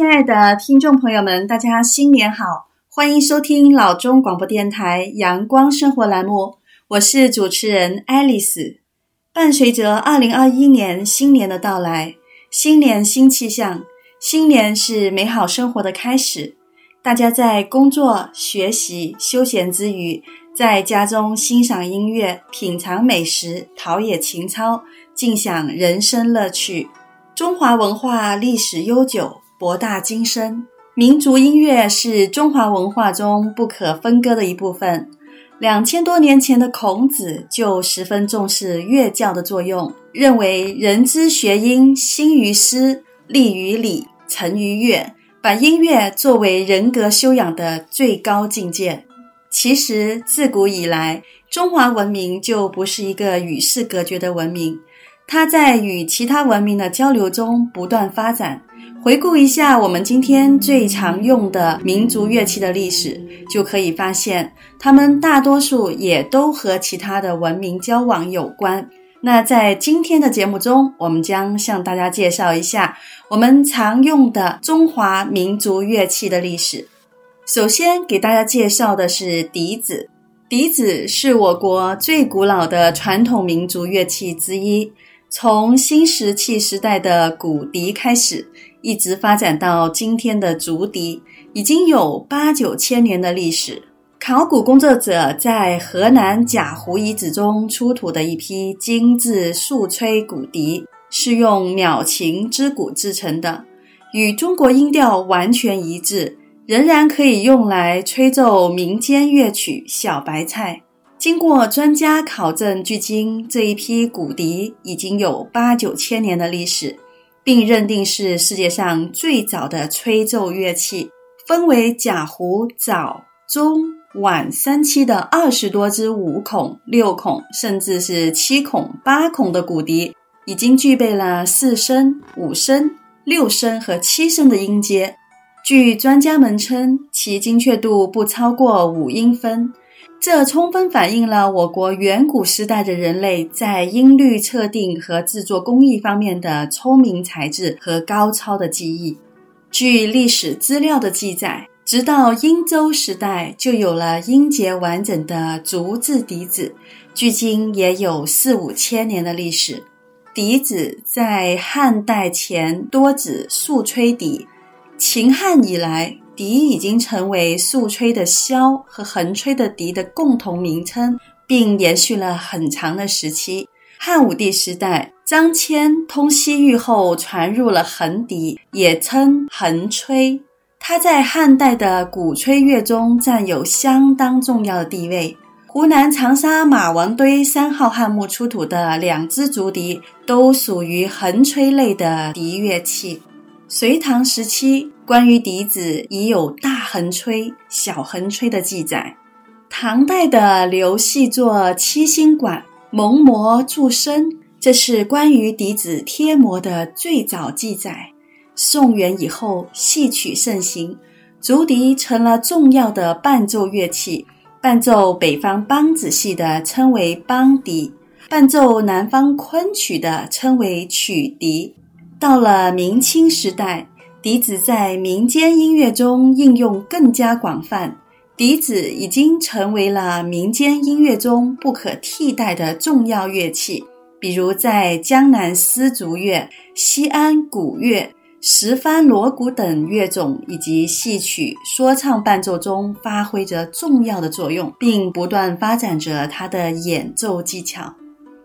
亲爱的听众朋友们，大家新年好！欢迎收听老中广播电台阳光生活栏目，我是主持人爱丽丝。伴随着二零二一年新年的到来，新年新气象，新年是美好生活的开始。大家在工作、学习、休闲之余，在家中欣赏音乐、品尝美食、陶冶情操，尽享人生乐趣。中华文化历史悠久。博大精深，民族音乐是中华文化中不可分割的一部分。两千多年前的孔子就十分重视乐教的作用，认为人之学音，兴于诗，立于礼，成于乐，把音乐作为人格修养的最高境界。其实自古以来，中华文明就不是一个与世隔绝的文明，它在与其他文明的交流中不断发展。回顾一下我们今天最常用的民族乐器的历史，就可以发现，它们大多数也都和其他的文明交往有关。那在今天的节目中，我们将向大家介绍一下我们常用的中华民族乐器的历史。首先给大家介绍的是笛子。笛子是我国最古老的传统民族乐器之一，从新石器时代的骨笛开始。一直发展到今天的竹笛，已经有八九千年的历史。考古工作者在河南贾湖遗址中出土的一批精致竖吹骨笛，是用鸟禽之骨制成的，与中国音调完全一致，仍然可以用来吹奏民间乐曲《小白菜》。经过专家考证，距今这一批骨笛已经有八九千年的历史。并认定是世界上最早的吹奏乐器，分为贾湖早、中、晚三期的二十多支五孔、六孔，甚至是七孔、八孔的骨笛，已经具备了四声、五声、六声和七声的音阶。据专家们称，其精确度不超过五音分。这充分反映了我国远古时代的人类在音律测定和制作工艺方面的聪明才智和高超的技艺。据历史资料的记载，直到殷周时代就有了音节完整的竹制笛子，距今也有四五千年的历史。笛子在汉代前多指竖吹笛，秦汉以来，笛已经成为竖吹的箫和横吹的笛的共同名称，并延续了很长的时期。汉武帝时代，张骞通西域后传入了横笛，也称横吹。它在汉代的鼓吹乐中占有相当重要的地位。湖南长沙马王堆三号汉墓出土的两只竹笛，都属于横吹类的笛乐器。隋唐时期，关于笛子已有大横吹、小横吹的记载。唐代的刘细作七星管蒙膜注声，这是关于笛子贴膜的最早记载。宋元以后，戏曲盛行，竹笛成了重要的伴奏乐器。伴奏北方梆子戏的称为梆笛，伴奏南方昆曲的称为曲笛。到了明清时代，笛子在民间音乐中应用更加广泛，笛子已经成为了民间音乐中不可替代的重要乐器。比如在江南丝竹乐、西安鼓乐、十番锣鼓等乐种以及戏曲说唱伴奏中发挥着重要的作用，并不断发展着它的演奏技巧。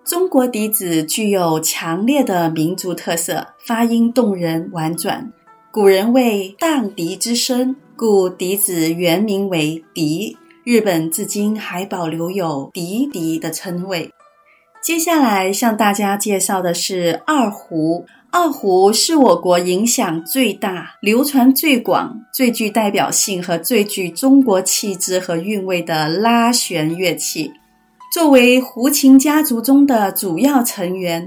中国笛子具有强烈的民族特色，发音动人婉转。古人谓荡笛之声，故笛子原名为笛。日本至今还保留有笛笛的称谓。接下来向大家介绍的是二胡。二胡是我国影响最大、流传最广、最具代表性和最具中国气质和韵味的拉弦乐器。作为胡琴家族中的主要成员，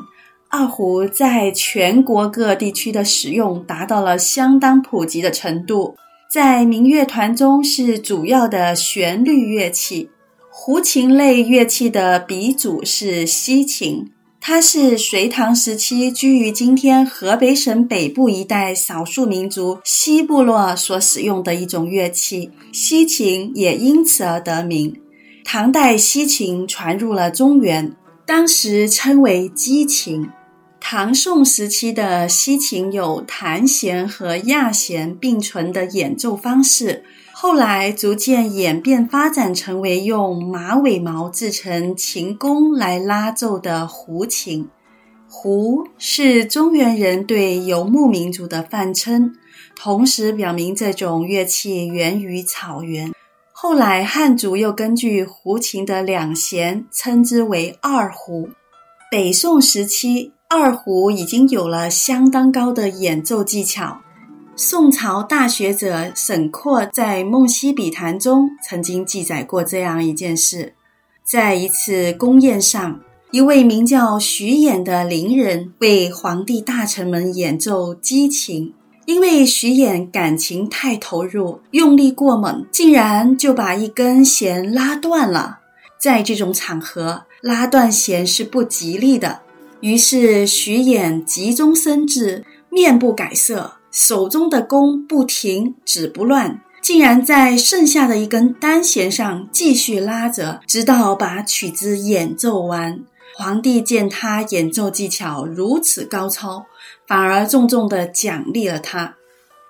二胡在全国各地区的使用达到了相当普及的程度，在民乐团中是主要的旋律乐器。胡琴类乐器的鼻祖是西琴，它是隋唐时期居于今天河北省北部一带少数民族西部落所使用的一种乐器，西琴也因此而得名。唐代西琴传入了中原，当时称为击琴。唐宋时期的西琴有弹弦和压弦并存的演奏方式，后来逐渐演变发展成为用马尾毛制成琴弓来拉奏的胡琴。胡是中原人对游牧民族的泛称，同时表明这种乐器源于草原。后来汉族又根据胡琴的两弦称之为二胡。北宋时期，二胡已经有了相当高的演奏技巧。宋朝大学者沈括在《梦溪笔谈》中曾经记载过这样一件事：在一次宫宴上，一位名叫徐衍的伶人为皇帝大臣们演奏激情，因为徐衍感情太投入，用力过猛，竟然就把一根弦拉断了。在这种场合，拉断弦是不吉利的。于是徐衍急中生智，面不改色，手中的弓不停指不乱，竟然在剩下的一根单弦上继续拉着，直到把曲子演奏完。皇帝见他演奏技巧如此高超，反而重重地奖励了他。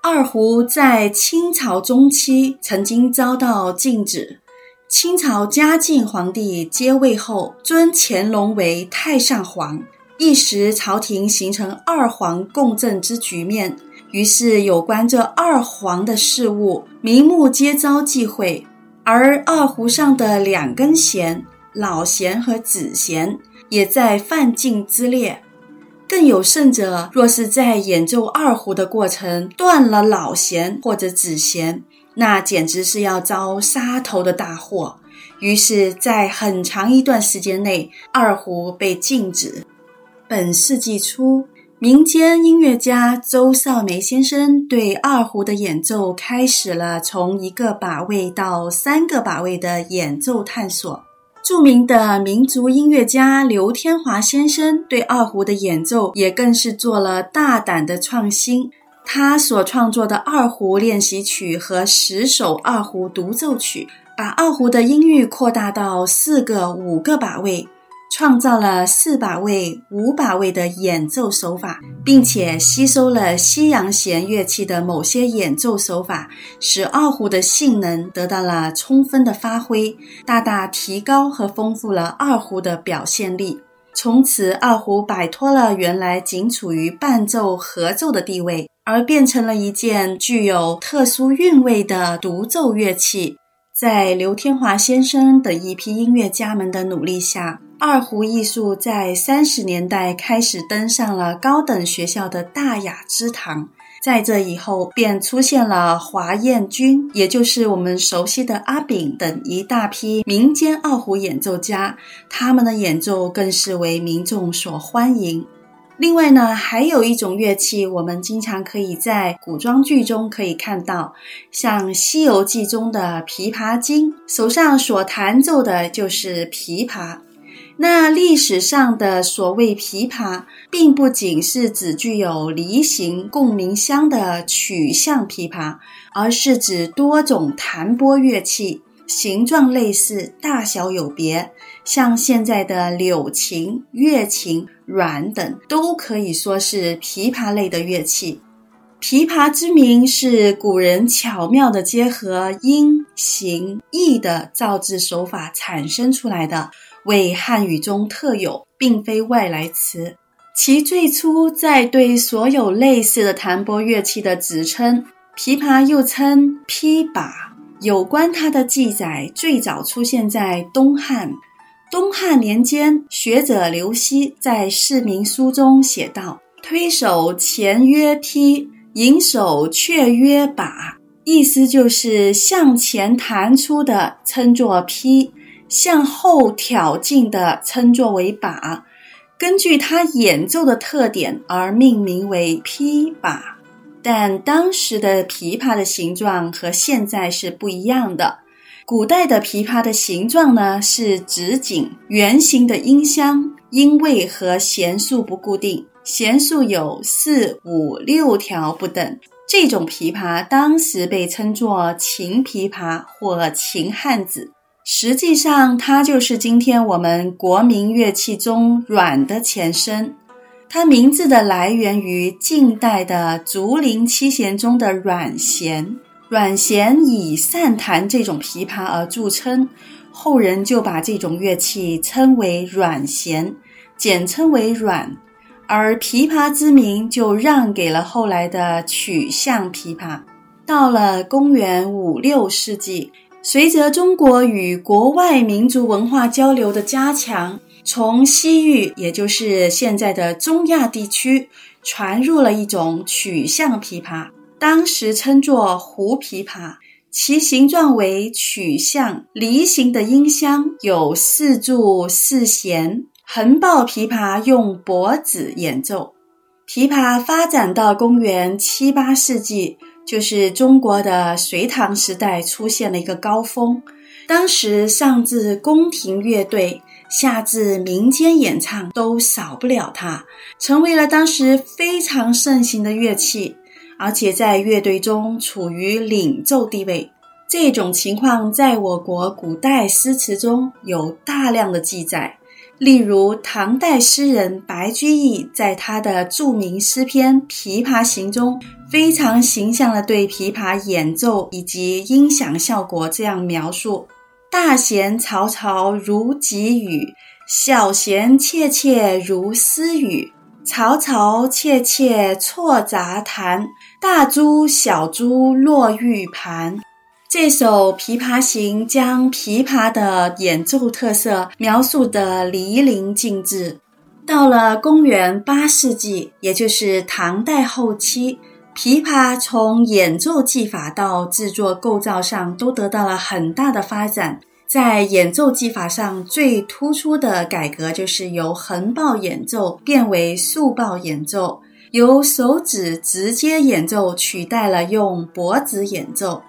二胡在清朝中期曾经遭到禁止，清朝嘉靖皇帝接位后，尊乾隆为太上皇。一时朝廷形成二皇共振之局面，于是有关这二皇的事务，名目皆遭忌讳。而二胡上的两根弦，老弦和子弦，也在犯禁之列。更有甚者，若是在演奏二胡的过程断了老弦或者子弦，那简直是要遭杀头的大祸。于是，在很长一段时间内，二胡被禁止。本世纪初，民间音乐家周少梅先生对二胡的演奏开始了从一个把位到三个把位的演奏探索。著名的民族音乐家刘天华先生对二胡的演奏也更是做了大胆的创新。他所创作的二胡练习曲和十首二胡独奏曲，把二胡的音域扩大到四个、五个把位。创造了四把位、五把位的演奏手法，并且吸收了西洋弦乐器的某些演奏手法，使二胡的性能得到了充分的发挥，大大提高和丰富了二胡的表现力。从此，二胡摆脱了原来仅处于伴奏合奏的地位，而变成了一件具有特殊韵味的独奏乐器。在刘天华先生等一批音乐家们的努力下，二胡艺术在三十年代开始登上了高等学校的大雅之堂。在这以后，便出现了华彦钧，也就是我们熟悉的阿炳等一大批民间二胡演奏家，他们的演奏更是为民众所欢迎。另外呢，还有一种乐器，我们经常可以在古装剧中可以看到，像《西游记》中的琵琶精，手上所弹奏的就是琵琶。那历史上的所谓琵琶，并不仅是指具有梨形共鸣箱的曲项琵琶，而是指多种弹拨乐器。形状类似，大小有别，像现在的柳琴、月琴、阮等，都可以说是琵琶类的乐器。琵琶之名是古人巧妙的结合音、形、意的造字手法产生出来的，为汉语中特有，并非外来词。其最初在对所有类似的弹拨乐器的指称，琵琶又称琵把。有关它的记载最早出现在东汉。东汉年间，学者刘熙在《释名书》中写道：“推手前曰琵，引手却曰把。”意思就是向前弹出的称作琵，向后挑进的称作为把。根据它演奏的特点而命名为琵琶。但当时的琵琶的形状和现在是不一样的。古代的琵琶的形状呢，是直颈圆形的音箱，音位和弦数不固定，弦数有四、五、六条不等。这种琵琶当时被称作琴琵琶或琴汉子，实际上它就是今天我们国民乐器中阮的前身。它名字的来源于晋代的竹林七贤中的阮咸，阮咸以善弹这种琵琶而著称，后人就把这种乐器称为阮咸，简称为阮。而琵琶之名就让给了后来的曲项琵琶。到了公元五六世纪，随着中国与国外民族文化交流的加强，从西域，也就是现在的中亚地区，传入了一种曲项琵琶，当时称作胡琵琶，其形状为曲项梨形的音箱，有四柱四弦。横抱琵琶用脖子演奏，琵琶发展到公元七八世纪，就是中国的隋唐时代出现了一个高峰。当时上至宫廷乐队，下至民间演唱，都少不了它，成为了当时非常盛行的乐器，而且在乐队中处于领奏地位。这种情况在我国古代诗词中有大量的记载。例如，唐代诗人白居易在他的著名诗篇《琵琶行》中，非常形象地对琵琶演奏以及音响效果这样描述：“大弦嘈嘈如急雨，小弦切切如私语。嘈嘈切切错杂弹，大珠小珠落玉盘。”这首《琵琶行》将琵琶的演奏特色描述得淋漓尽致。到了公元八世纪，也就是唐代后期，琵琶从演奏技法到制作构造上都得到了很大的发展。在演奏技法上最突出的改革，就是由横抱演奏变为竖抱演奏，由手指直接演奏取代了用脖子演奏。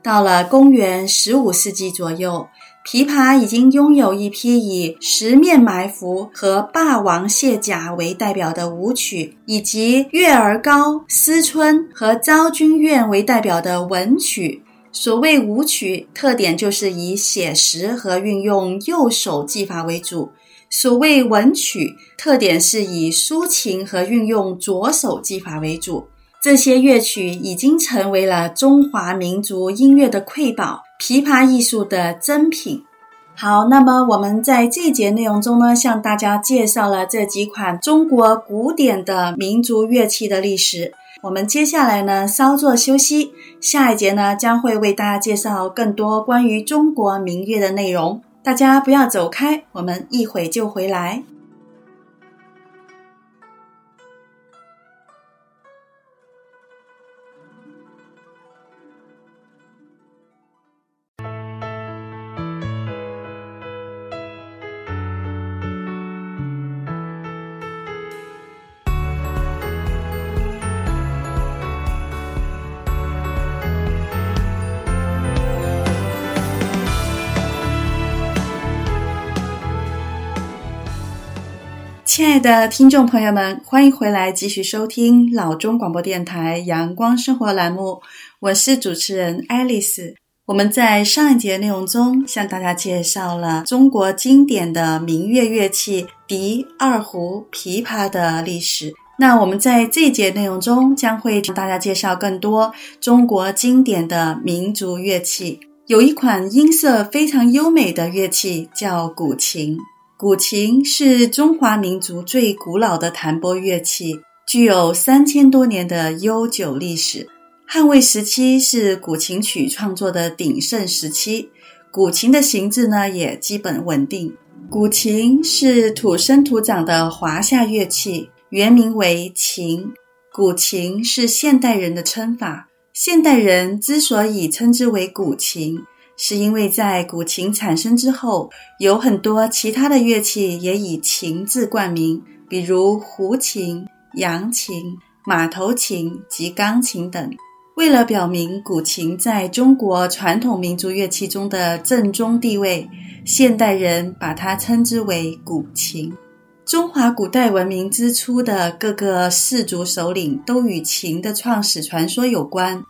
到了公元十五世纪左右，琵琶已经拥有一批以《十面埋伏》和《霸王卸甲》为代表的舞曲，以及《月儿高》《思春》和《昭君怨》为代表的文曲。所谓舞曲，特点就是以写实和运用右手技法为主；所谓文曲，特点是以抒情和运用左手技法为主。这些乐曲已经成为了中华民族音乐的瑰宝，琵琶艺术的珍品。好，那么我们在这节内容中呢，向大家介绍了这几款中国古典的民族乐器的历史。我们接下来呢，稍作休息，下一节呢，将会为大家介绍更多关于中国民乐的内容。大家不要走开，我们一会就回来。亲爱的听众朋友们，欢迎回来继续收听老中广播电台阳光生活栏目，我是主持人爱丽丝。我们在上一节内容中向大家介绍了中国经典的民乐乐器笛、二胡、琵琶的历史。那我们在这节内容中将会向大家介绍更多中国经典的民族乐器。有一款音色非常优美的乐器叫古琴。古琴是中华民族最古老的弹拨乐器，具有三千多年的悠久历史。汉魏时期是古琴曲创作的鼎盛时期，古琴的形制呢也基本稳定。古琴是土生土长的华夏乐器，原名为琴。古琴是现代人的称法，现代人之所以称之为古琴。是因为在古琴产生之后，有很多其他的乐器也以“琴”字冠名，比如胡琴、扬琴、马头琴及钢琴等。为了表明古琴在中国传统民族乐器中的正宗地位，现代人把它称之为古琴。中华古代文明之初的各个氏族首领都与琴的创始传说有关，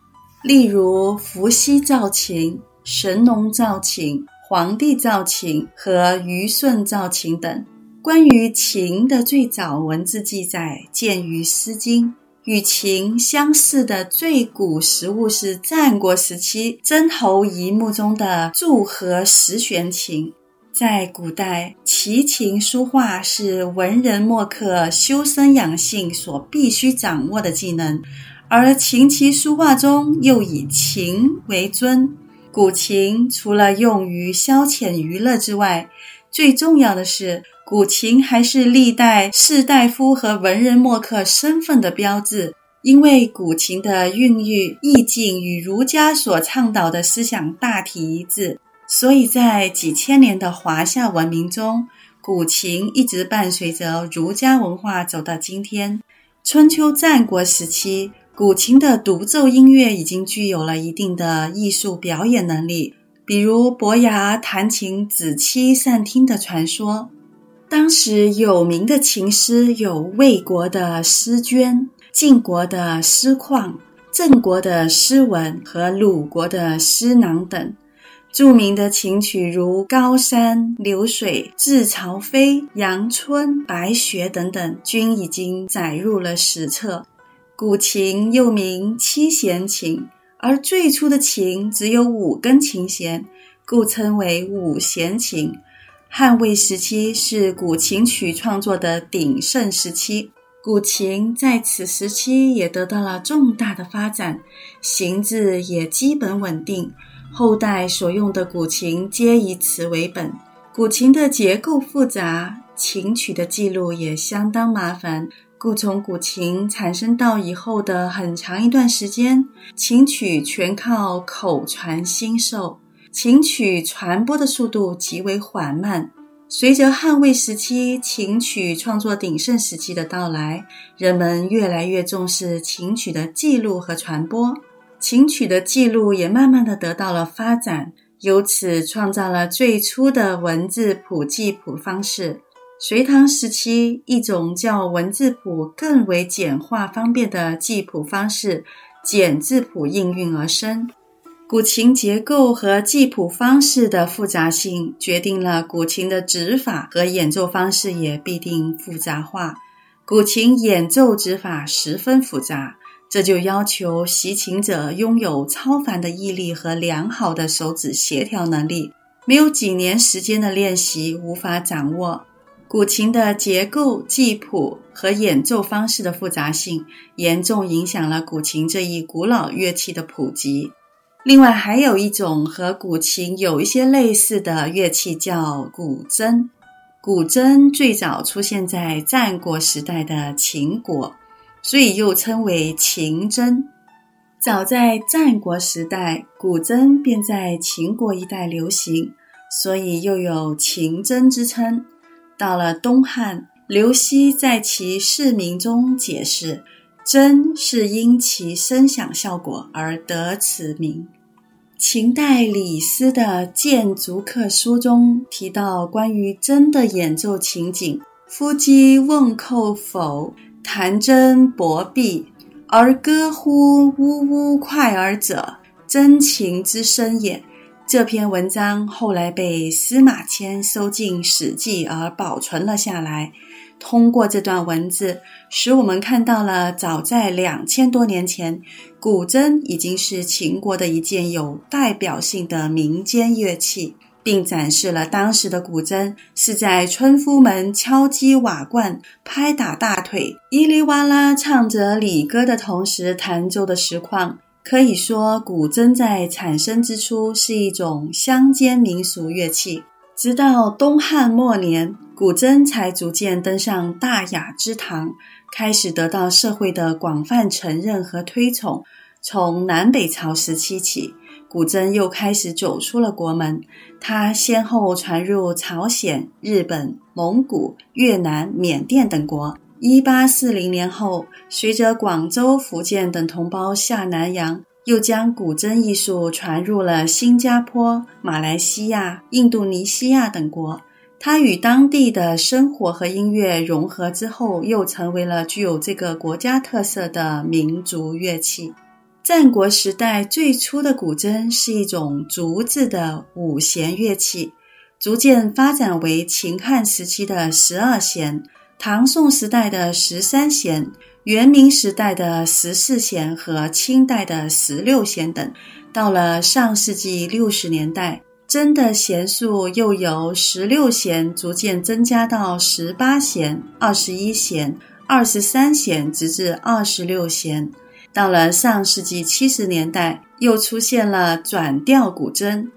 例如伏羲造琴、神农造琴、黄帝造琴和虞舜造琴等。关于琴的最早文字记载见于《诗经》。与琴相似的最古实物是战国时期曾侯乙墓中的祝和十弦琴。在古代，齐琴书画是文人墨客修身养性所必须掌握的技能，而琴棋书画中又以琴为尊。古琴除了用于消遣娱乐之外，最重要的是，古琴还是历代士大夫和文人墨客身份的标志，因为古琴的韵律意境与儒家所倡导的思想大体一致，所以在几千年的华夏文明中，古琴一直伴随着儒家文化走到今天。春秋战国时期，古琴的独奏音乐已经具有了一定的艺术表演能力，比如伯牙弹琴子期散听的传说。当时有名的琴师有魏国的师涓、晋国的师旷、郑国的师文和鲁国的师囊等。著名的琴曲如《高山》《流水》《致曹飞》《阳春》《白雪》等等，均已经载入了史册。古琴又名七弦琴，而最初的琴只有五根琴弦，故称为五弦琴。汉魏时期是古琴曲创作的鼎盛时期，古琴在此时期也得到了重大的发展，形制也基本稳定。后代所用的古琴皆以此为本。古琴的结构复杂，琴曲的记录也相当麻烦，故从古琴产生到以后的很长一段时间，琴曲全靠口传心授。琴曲传播的速度极为缓慢。随着汉魏时期琴曲创作鼎盛时期的到来，人们越来越重视琴曲的记录和传播，琴曲的记录也慢慢的得到了发展，由此创造了最初的文字谱记谱方式。隋唐时期，一种较文字谱更为简化方便的记谱方式——简字谱应运而生。古琴结构和记谱方式的复杂性，决定了古琴的指法和演奏方式也必定复杂化。古琴演奏指法十分复杂，这就要求习琴者拥有超凡的毅力和良好的手指协调能力。没有几年时间的练习，无法掌握。古琴的结构、记谱和演奏方式的复杂性，严重影响了古琴这一古老乐器的普及。另外，还有一种和古琴有一些类似的乐器，叫古筝。古筝最早出现在战国时代的秦国，所以又称为秦筝。早在战国时代，古筝便在秦国一带流行，所以又有秦筝之称。到了东汉，刘熙在其释名中解释。筝是因其声响效果而得此名。秦代李斯的《谏逐客书》中提到关于筝的演奏情景：“夫击瓮叩釜，弹筝搏臂，而歌乎呜呜快耳者，筝琴之声也。”这篇文章后来被司马迁收进《史记》而保存了下来。通过这段文字，使我们看到了早在两千多年前，古筝已经是秦国的一件有代表性的民间乐器，并展示了当时的古筝是在村夫们敲击瓦罐、拍打大腿、咿哩哇啦唱着礼歌的同时弹奏的实况。可以说，古筝在产生之初是一种乡间民俗乐器。直到东汉末年，古筝才逐渐登上大雅之堂，开始得到社会的广泛承认和推崇。从南北朝时期起，古筝又开始走出了国门。它先后传入朝鲜、日本、蒙古、越南、缅甸等国。一八四零年后，随着广州、福建等同胞下南洋。又将古筝艺术传入了新加坡、马来西亚、印度尼西亚等国，它与当地的生活和音乐融合之后，又成为了具有这个国家特色的民族乐器。战国时代最初的古筝是一种竹制的五弦乐器，逐渐发展为秦汉时期的十二弦、唐宋时代的十三弦、元明时代的十四弦和清代的十六弦等。到了上世纪六十年代，筝的弦数又由十六弦逐渐增加到十八弦、二十一弦、二十三弦，直至二十六弦。到了上世纪七十年代，又出现了转调古筝，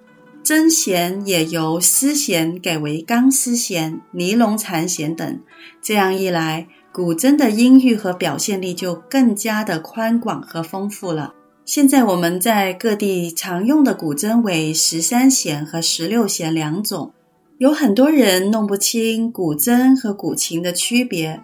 筝弦也由丝弦改为钢丝弦、尼龙缠弦等。这样一来，古筝的音域和表现力就更加的宽广和丰富了。现在我们在各地常用的古筝为十三弦和十六弦两种，有很多人弄不清古筝和古琴的区别。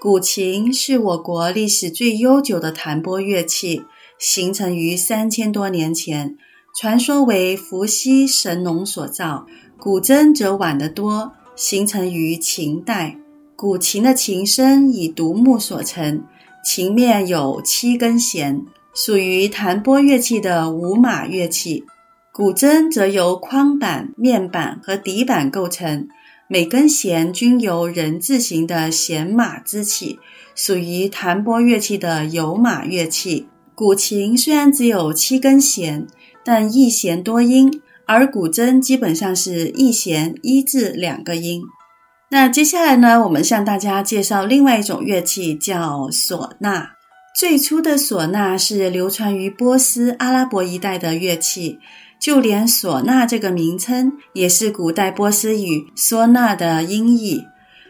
古琴是我国历史最悠久的弹拨乐器，形成于三千多年前，传说为伏羲神农所造。古筝则晚得多，形成于秦代。古琴的琴身以独木所成，琴面有七根弦，属于弹拨乐器的五码乐器。古筝则由框板、面板和底板构成。每根弦均由人字形的弦码支起，属于弹拨乐器的有码乐器。古琴虽然只有七根弦，但一弦多音，而古筝基本上是一弦一至两个音。那接下来呢，我们向大家介绍另外一种乐器，叫唢呐。最初的唢呐是流传于波斯、阿拉伯一带的乐器。就连唢呐这个名称也是古代波斯语唢呐的音译。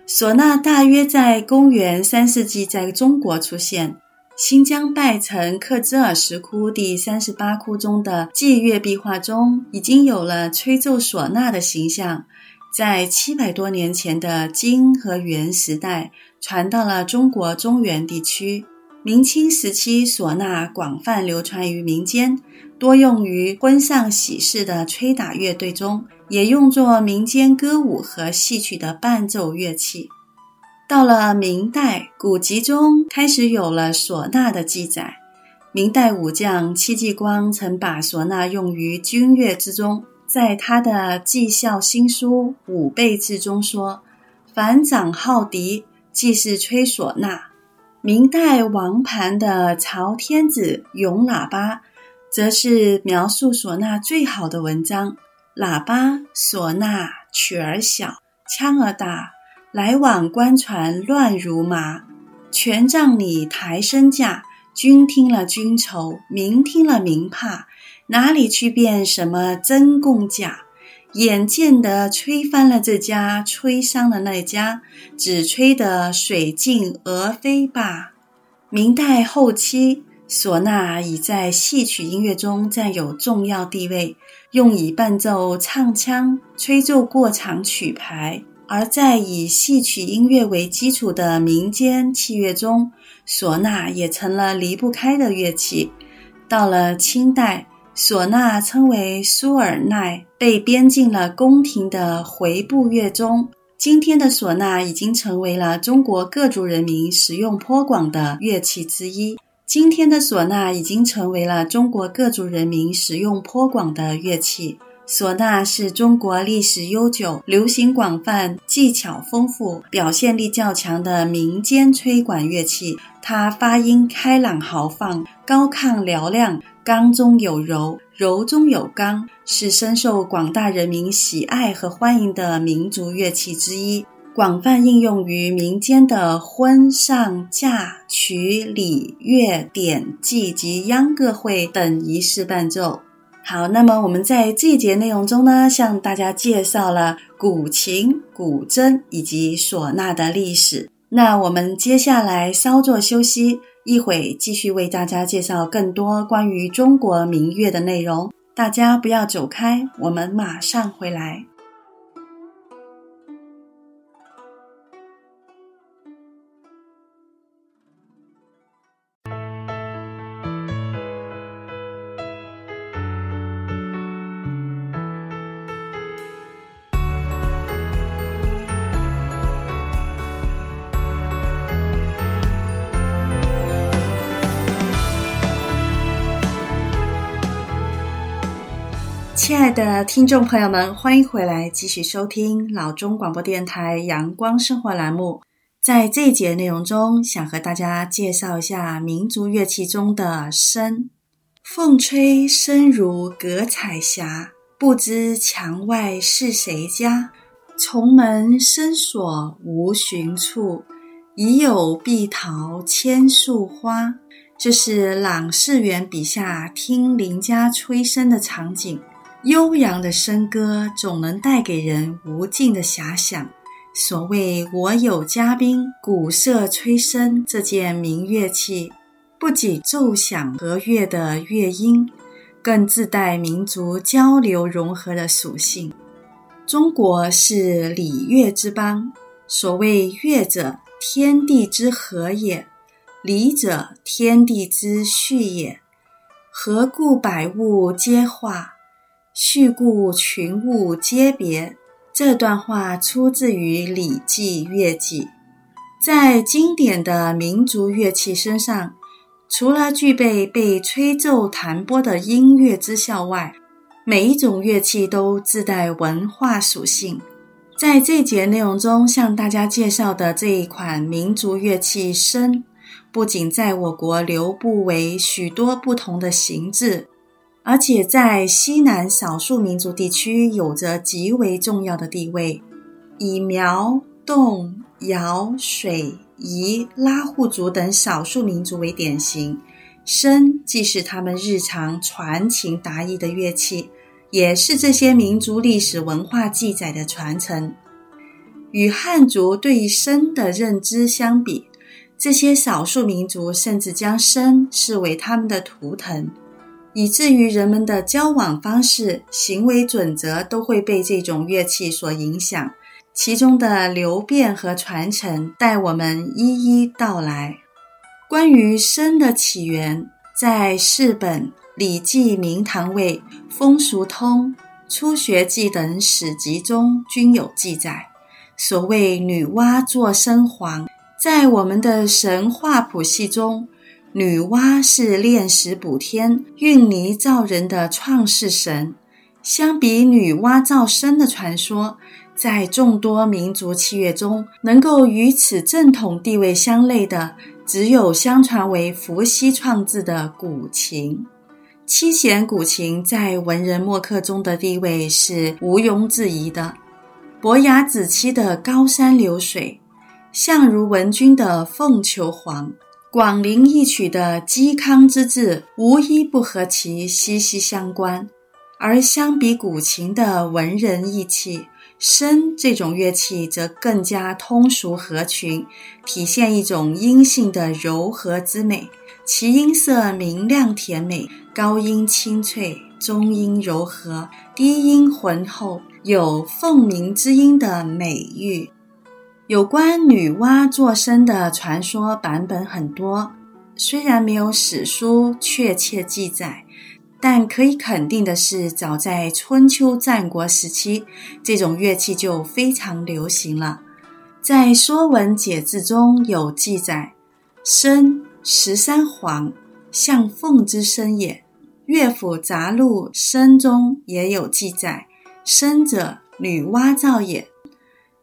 唢呐大约在公元三世纪在中国出现。新疆拜城克孜尔石窟第三十八窟中的祭月壁画中已经有了吹奏唢呐的形象。在七百多年前的金和元时代，传到了中国中原地区。明清时期，唢呐广泛流传于民间，多用于婚丧喜事的吹打乐队中，也用作民间歌舞和戏曲的伴奏乐器。到了明代，古籍中开始有了唢呐的记载。明代武将戚继光曾把唢呐用于军乐之中，在他的《绩效新书·武备志》中说：“凡长号笛，即是吹唢呐。”明代王盘的《朝天子·咏喇叭》，则是描述唢呐最好的文章。喇叭、唢呐，曲儿小，腔儿大，来往官船乱如麻。权杖你抬身价，君听了君愁，民听了民怕。哪里去辨什么真共假？眼见得吹翻了这家，吹伤了那家，只吹得水尽鹅飞罢。明代后期，唢呐已在戏曲音乐中占有重要地位，用以伴奏唱腔、吹奏过场曲牌；而在以戏曲音乐为基础的民间器乐中，唢呐也成了离不开的乐器。到了清代，唢呐称为苏尔奈，被编进了宫廷的回部乐中。今天的唢呐已经成为了中国各族人民使用颇广的乐器之一。今天的唢呐已经成为了中国各族人民使用颇广的乐器。唢呐是中国历史悠久、流行广泛、技巧丰富、表现力较强的民间吹管乐器。它发音开朗豪放，高亢嘹亮。刚中有柔，柔中有刚，是深受广大人民喜爱和欢迎的民族乐器之一，广泛应用于民间的婚丧嫁娶礼乐典祭及秧歌会等仪式伴奏。好，那么我们在这一节内容中呢，向大家介绍了古琴、古筝以及唢呐的历史。那我们接下来稍作休息。一会继续为大家介绍更多关于中国民乐的内容，大家不要走开，我们马上回来。的听众朋友们，欢迎回来继续收听老中广播电台阳光生活栏目。在这一节内容中，想和大家介绍一下民族乐器中的笙。凤吹笙如隔彩霞，不知墙外是谁家？重门深锁无寻处，已有碧桃千树花。这是郎世元笔下听邻家吹笙的场景。悠扬的笙歌总能带给人无尽的遐想。所谓“我有嘉宾，鼓瑟吹笙”这件名乐器，不仅奏响和乐的乐音，更自带民族交流融合的属性。中国是礼乐之邦，所谓“乐者，天地之和也；礼者，天地之序也。何故百物皆化，序故群物皆别。”这段话出自于《礼记·乐记》。在经典的民族乐器身上，除了具备被吹奏弹拨的音乐之效外，每一种乐器都自带文化属性。在这节内容中，向大家介绍的这一款民族乐器笙，不仅在我国流布为许多不同的形制。而且在西南少数民族地区有着极为重要的地位，以苗、侗、瑶、水、彝、拉祜族等少数民族为典型。笙既是他们日常传情达意的乐器，也是这些民族历史文化记载的传承。与汉族对笙的认知相比，这些少数民族甚至将笙视为他们的图腾。以至于人们的交往方式、行为准则都会被这种乐器所影响，其中的流变和传承，待我们一一道来。关于笙的起源，在释本《礼记·明堂位》《风俗通》《初学记》等史籍中均有记载。所谓“女娲作笙簧”，在我们的神话谱系中。女娲是炼石补天、运泥造人的创世神。相比女娲造身的传说，在众多民族器乐中，能够与此正统地位相类的，只有相传为伏羲创制的古琴。七弦古琴在文人墨客中的地位是毋庸置疑的。伯牙子期的高山流水，相如文君的凤求凰。广陵一曲的嵇康之治，无一不和其息息相关。而相比古琴的文人意气，笙这种乐器则更加通俗合群，体现一种音性的柔和之美。其音色明亮甜美，高音清脆，中音柔和，低音浑厚，有凤鸣之音的美誉。有关女娲作笙的传说版本很多，虽然没有史书确切记载，但可以肯定的是，早在春秋战国时期，这种乐器就非常流行了。在《说文解字》中有记载：“笙，十三簧，象凤之声也。”《乐府杂录·笙》中也有记载：“笙者，女娲造也。”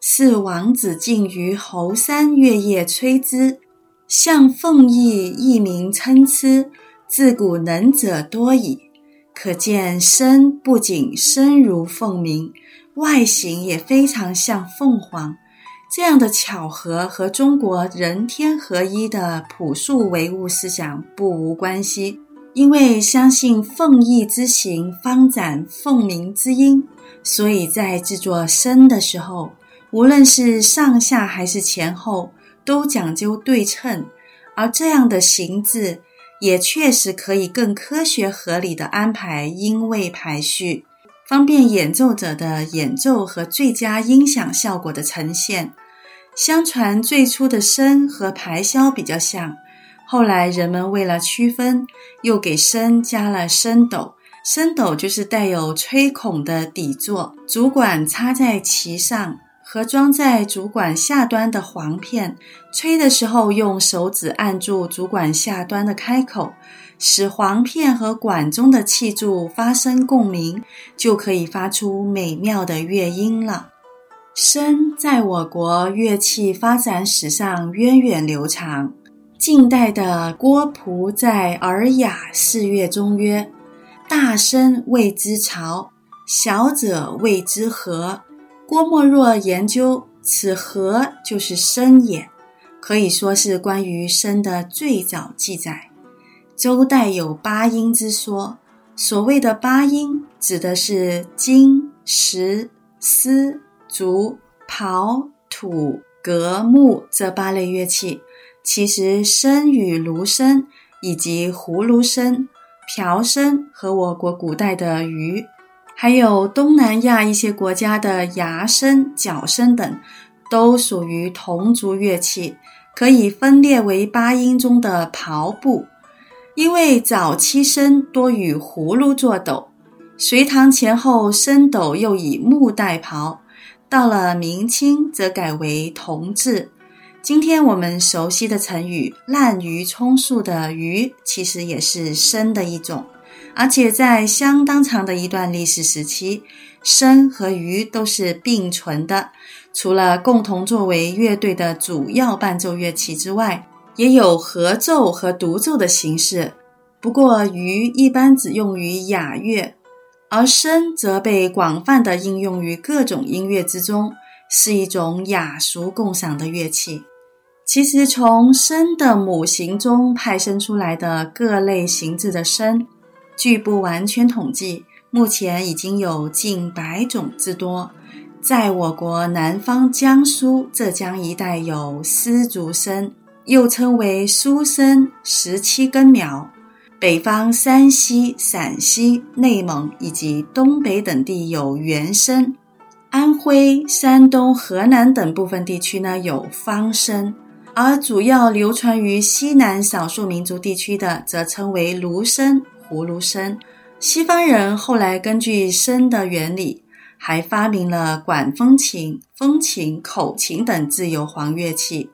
是王子敬于侯山月夜吹之，向凤翼，一鸣参差，自古能者多矣。可见身不仅身如凤鸣，外形也非常像凤凰。这样的巧合和中国人天合一的朴素唯物思想不无关系，因为相信凤翼之形方展凤鸣之音，所以在制作身的时候。无论是上下还是前后，都讲究对称，而这样的形制也确实可以更科学合理的安排音位排序，方便演奏者的演奏和最佳音响效果的呈现。相传最初的笙和排箫比较像，后来人们为了区分，又给笙加了笙斗。笙斗就是带有吹孔的底座，主管插在其上。和装在竹管下端的簧片，吹的时候用手指按住竹管下端的开口，使簧片和管中的气柱发生共鸣，就可以发出美妙的乐音了。笙在我国乐器发展史上源远流长。晋代的郭璞在《尔雅释乐》中曰：“大声谓之槽，小者谓之和。”郭沫若研究此和就是笙也，可以说是关于笙的最早记载。周代有八音之说，所谓的八音指的是金、石、丝、竹、刨、土、革、木这八类乐器。其实，笙与芦笙以及葫芦笙、瓢笙和我国古代的竽，还有东南亚一些国家的牙笙、角笙等，都属于同族乐器，可以分列为八音中的刨部。因为早期笙多与葫芦做斗，隋唐前后笙斗又以木代刨，到了明清则改为铜制。今天我们熟悉的成语“滥竽充数”的“竽”，其实也是笙的一种，而且在相当长的一段历史时期，笙和竽都是并存的。除了共同作为乐队的主要伴奏乐器之外，也有合奏和独奏的形式。不过，竽一般只用于雅乐，而笙则被广泛地应用于各种音乐之中，是一种雅俗共赏的乐器。其实，从笙的母型中派生出来的各类形制的笙，据不完全统计，目前已经有近百种之多。在我国南方江苏、浙江一带有丝竹参，又称为苏参、十七根苗；北方山西、陕西、内蒙以及东北等地有圆笙；安徽、山东、河南等部分地区呢有方参。而主要流传于西南少数民族地区的，则称为芦参、葫芦笙。西方人后来根据笙的原理，还发明了管风琴、风琴、口琴等自由簧乐器。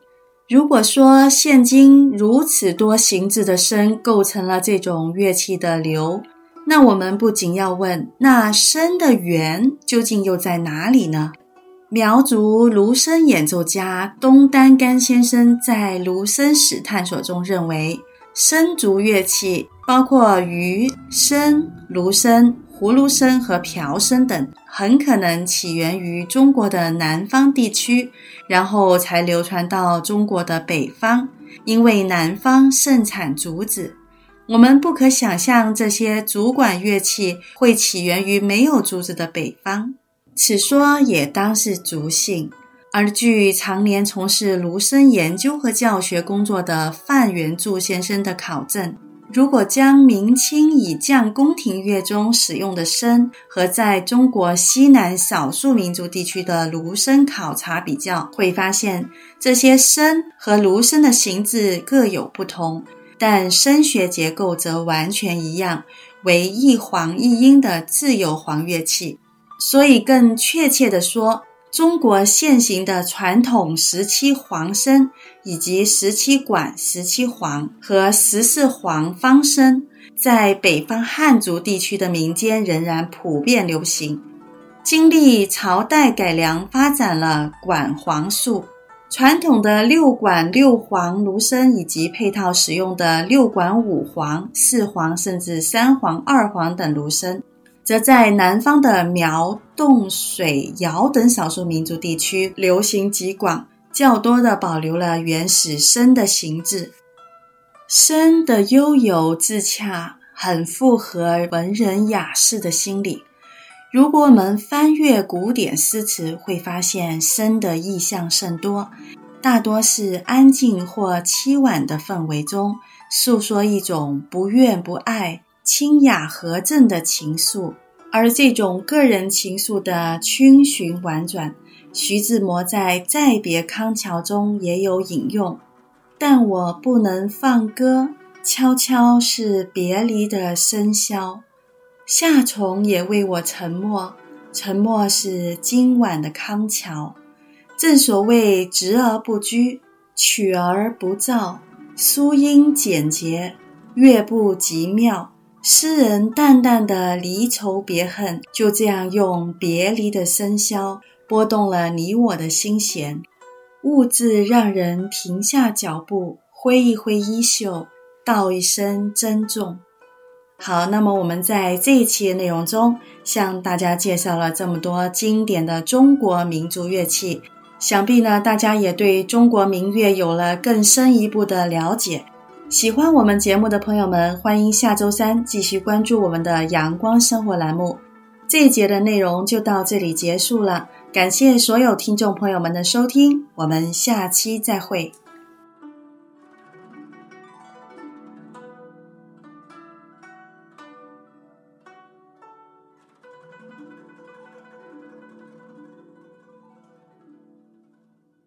如果说现今如此多形制的笙构成了这种乐器的流，那我们不仅要问：那笙的源究竟又在哪里呢？苗族芦笙演奏家东丹干先生在《芦笙史探索》中认为，笙族乐器包括竽、笙、芦笙、葫芦笙和瓢笙等，很可能起源于中国的南方地区，然后才流传到中国的北方。因为南方盛产竹子，我们不可想象这些竹管乐器会起源于没有竹子的北方。此说也当是孰信，而据常年从事芦笙研究和教学工作的范元柱先生的考证，如果将明清以降宫廷乐中使用的笙和在中国西南少数民族地区的芦笙考察比较，会发现这些笙和芦笙的形制各有不同，但声学结构则完全一样，为一簧一音的自由簧乐器。所以，更确切地说，中国现行的传统十七簧笙，以及十七管、十七簧和十四簧方笙，在北方汉族地区的民间仍然普遍流行。经历朝代改良，发展了管簧术。传统的六管六簧芦笙，以及配套使用的六管五簧、四簧甚至三簧、二簧等芦笙。则在南方的苗、侗、水、瑶等少数民族地区流行极广，较多的保留了原始笙的形制。笙的悠游自洽，很符合文人雅士的心理。如果我们翻阅古典诗词，会发现笙的意象甚多，大多是安静或凄婉的氛围中，诉说一种不怨不爱。清雅和正的情愫，而这种个人情愫的逡巡婉转，徐志摩在《再别康桥》中也有引用。但我不能放歌，悄悄是别离的笙箫。夏虫也为我沉默，沉默是今晚的康桥。正所谓直而不拘，曲而不躁，书音简洁，乐部极妙。诗人淡淡的离愁别恨，就这样用别离的笙箫拨动了你我的心弦，兀自让人停下脚步，挥一挥衣袖，道一声珍重。好，那么我们在这一期的内容中，向大家介绍了这么多经典的中国民族乐器，想必呢，大家也对中国民乐有了更深一步的了解。喜欢我们节目的朋友们，欢迎下周三继续关注我们的阳光生活栏目。这一节的内容就到这里结束了，感谢所有听众朋友们的收听，我们下期再会。